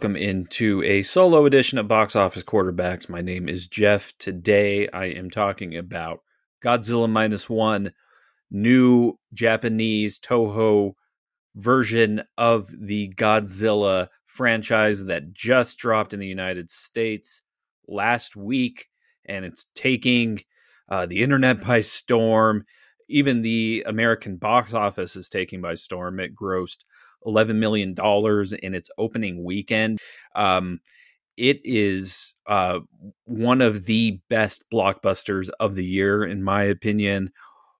Welcome into a solo edition of Box Office Quarterbacks. My name is Jeff. Today I am talking about Godzilla Minus One, new Japanese Toho version of the Godzilla franchise that just dropped in the United States last week, and it's taking uh, the internet by storm. Even the American box office is taking by storm. It grossed $11 million in its opening weekend. Um, it is uh, one of the best blockbusters of the year, in my opinion.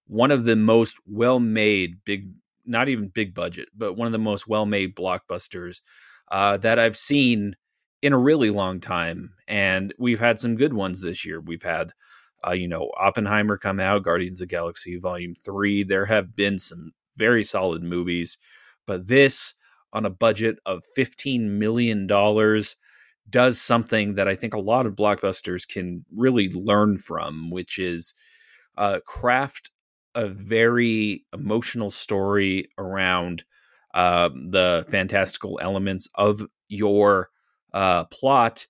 One of the most well made, big, not even big budget, but one of the most well made blockbusters uh, that I've seen in a really long time. And we've had some good ones this year. We've had, uh, you know, Oppenheimer come out, Guardians of the Galaxy Volume 3. There have been some very solid movies. But this, on a budget of $15 million, does something that I think a lot of blockbusters can really learn from, which is uh, craft a very emotional story around uh, the fantastical elements of your uh, plot.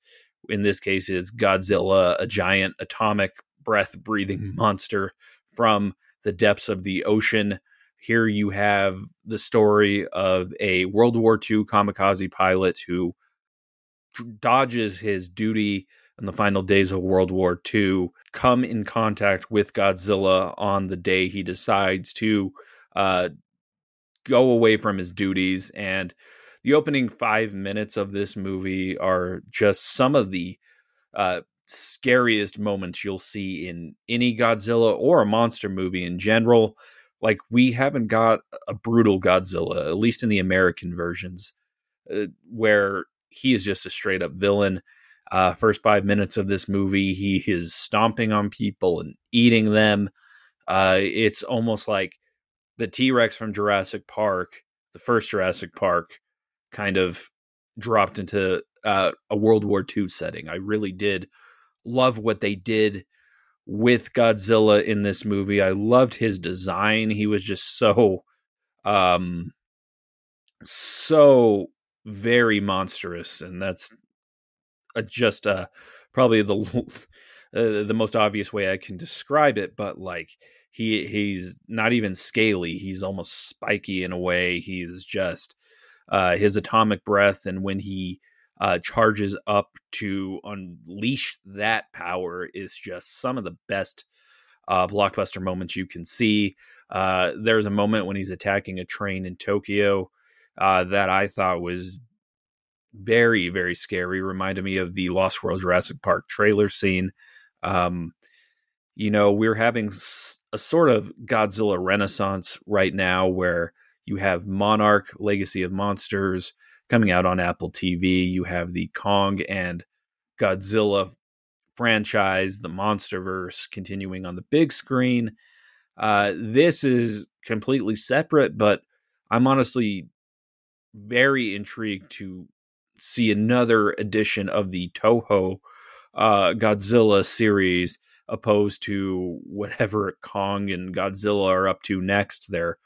In this case, is Godzilla, a giant atomic breath breathing monster from the depths of the ocean here you have the story of a World War II kamikaze pilot who dodges his duty in the final days of World War II, come in contact with Godzilla on the day he decides to uh, go away from his duties. And the opening five minutes of this movie are just some of the uh, scariest moments you'll see in any Godzilla or a monster movie in general like we haven't got a brutal Godzilla, at least in the American versions, uh, where he is just a straight up villain. Uh, first five minutes of this movie, he is stomping on people and eating them. Uh, it's almost like the T Rex from Jurassic Park, the first Jurassic Park, kind of dropped into uh, a World War II setting. I really did love what they did with Godzilla in this movie. I loved his design. He was just so um so very monstrous and that's a, just uh probably the uh, the most obvious way I can describe it, but like he he's not even scaly. He's almost spiky in a way. He's just uh, his atomic breath, and when he uh, charges up to unleash that power is just some of the best uh, blockbuster moments you can see. Uh, there's a moment when he's attacking a train in Tokyo uh, that I thought was very, very scary. Reminded me of the Lost World Jurassic Park trailer scene. Um, you know, we're having a sort of Godzilla renaissance right now where you have Monarch, Legacy of Monsters, coming out on Apple TV. You have the Kong and Godzilla franchise, the MonsterVerse, continuing on the big screen. Uh, this is completely separate, but I'm honestly very intrigued to see another edition of the Toho uh, Godzilla series opposed to whatever Kong and Godzilla are up to next. They're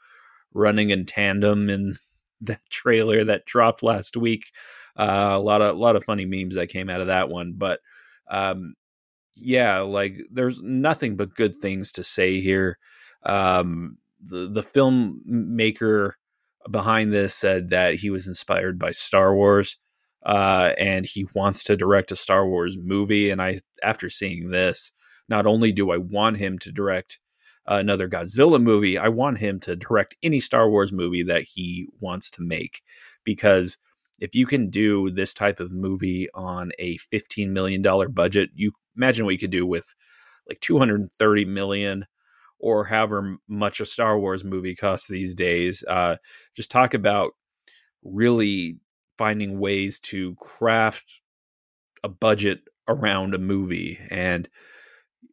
running in tandem in that trailer that dropped last week. Uh, a lot of a lot of funny memes that came out of that one, but um, yeah, like there's nothing but good things to say here. Um, the the filmmaker behind this said that he was inspired by Star Wars, uh, and he wants to direct a Star Wars movie. And I, after seeing this, not only do I want him to direct another Godzilla movie, I want him to direct any Star Wars movie that he wants to make because if you can do this type of movie on a 15 million dollar budget, you imagine what you could do with like 230 million or however much a Star Wars movie costs these days. Uh, just talk about really finding ways to craft a budget around a movie and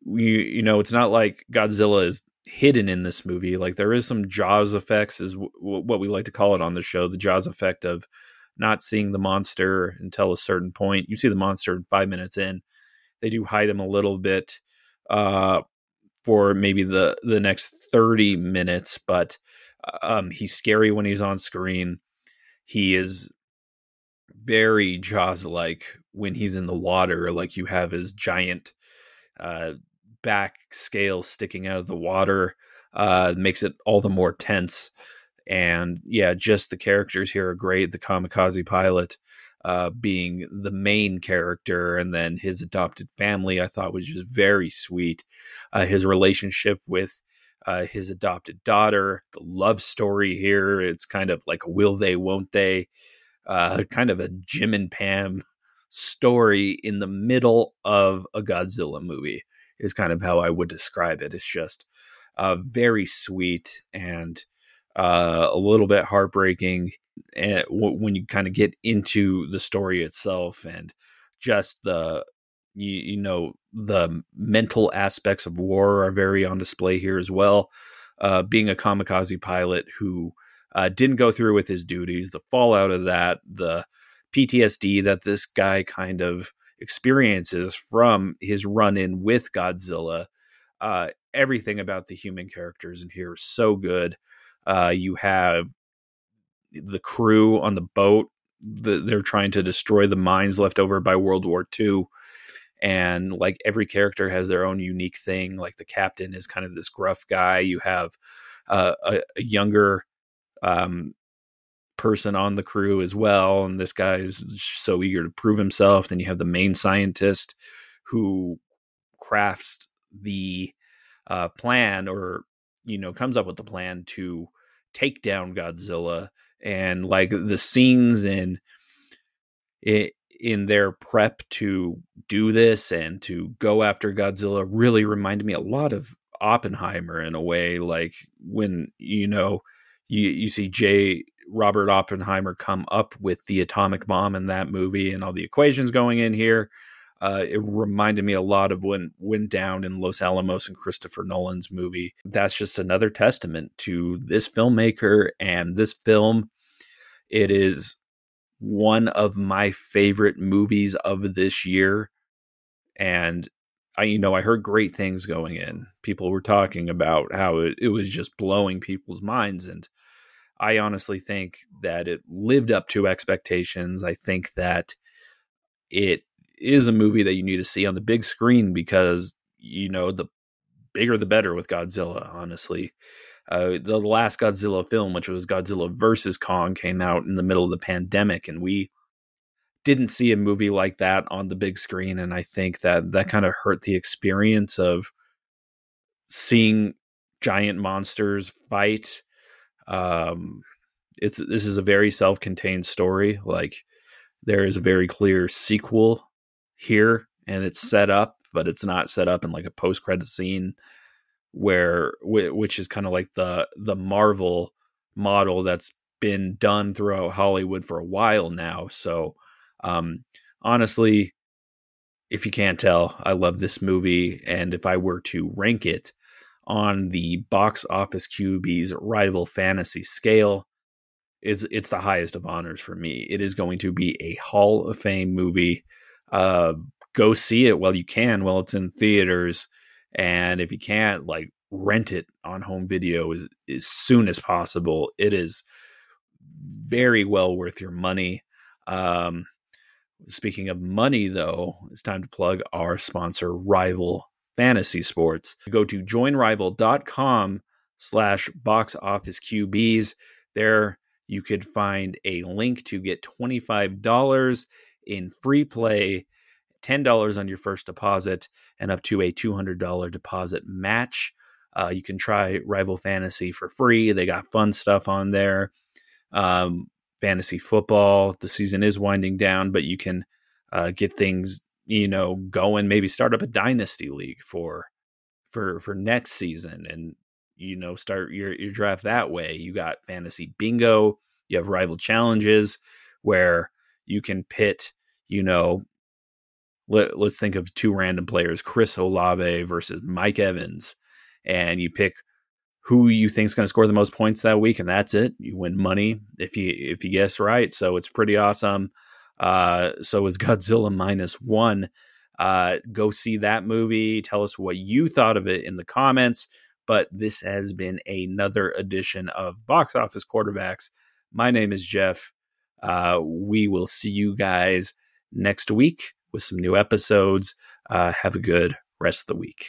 you you know it's not like Godzilla is hidden in this movie. Like there is some Jaws effects, is w- what we like to call it on the show. The Jaws effect of not seeing the monster until a certain point. You see the monster five minutes in. They do hide him a little bit uh, for maybe the the next thirty minutes, but um, he's scary when he's on screen. He is very Jaws like when he's in the water. Like you have his giant uh, back scales sticking out of the water, uh, makes it all the more tense. And yeah, just the characters here are great. The kamikaze pilot uh, being the main character, and then his adopted family, I thought was just very sweet. Uh, his relationship with uh, his adopted daughter, the love story here, it's kind of like will they, won't they, uh, kind of a Jim and Pam story in the middle of a Godzilla movie, is kind of how I would describe it. It's just uh, very sweet and uh, a little bit heartbreaking and eh, when you kind of get into the story itself and just the you, you know the mental aspects of war are very on display here as well uh, being a kamikaze pilot who uh, didn't go through with his duties the fallout of that the ptsd that this guy kind of experiences from his run-in with godzilla uh, everything about the human characters in here is so good uh, you have the crew on the boat. The, they're trying to destroy the mines left over by World War II. And like every character has their own unique thing. Like the captain is kind of this gruff guy. You have uh, a, a, younger um, person on the crew as well. And this guy is so eager to prove himself. Then you have the main scientist who crafts the uh, plan or, you know, comes up with the plan to take down Godzilla and like the scenes in it in their prep to do this and to go after Godzilla really reminded me a lot of Oppenheimer in a way like when you know you you see J Robert Oppenheimer come up with the atomic bomb in that movie and all the equations going in here uh, it reminded me a lot of when went down in Los Alamos and Christopher Nolan's movie. That's just another testament to this filmmaker and this film. It is one of my favorite movies of this year, and I, you know, I heard great things going in. People were talking about how it, it was just blowing people's minds, and I honestly think that it lived up to expectations. I think that it is a movie that you need to see on the big screen because you know the bigger the better with Godzilla. Honestly, uh, the last Godzilla film, which was Godzilla versus Kong, came out in the middle of the pandemic, and we didn't see a movie like that on the big screen. And I think that that kind of hurt the experience of seeing giant monsters fight. Um, it's this is a very self-contained story. Like there is a very clear sequel here and it's set up, but it's not set up in like a post credit scene where which is kind of like the the Marvel model that's been done throughout Hollywood for a while now. So um honestly, if you can't tell, I love this movie and if I were to rank it on the box office QB's rival fantasy scale, it's it's the highest of honors for me. It is going to be a Hall of Fame movie. Uh, go see it while you can while it's in theaters. And if you can't like rent it on home video as, as soon as possible. It is very well worth your money. Um, speaking of money though it's time to plug our sponsor rival fantasy sports go to joinrival.com slash box office qbs there you could find a link to get $25 in free play, $10 on your first deposit, and up to a $200 deposit match. Uh, you can try Rival Fantasy for free. They got fun stuff on there. Um, fantasy football. The season is winding down, but you can uh, get things you know go and Maybe start up a dynasty league for for for next season, and you know start your your draft that way. You got fantasy bingo. You have rival challenges where you can pit, you know, let, us think of two random players, Chris Olave versus Mike Evans, and you pick who you think is going to score the most points that week, and that's it. You win money if you if you guess right. So it's pretty awesome. Uh, so is Godzilla minus one. Uh, go see that movie. Tell us what you thought of it in the comments. But this has been another edition of Box Office Quarterbacks. My name is Jeff. Uh, we will see you guys next week with some new episodes. Uh, have a good rest of the week.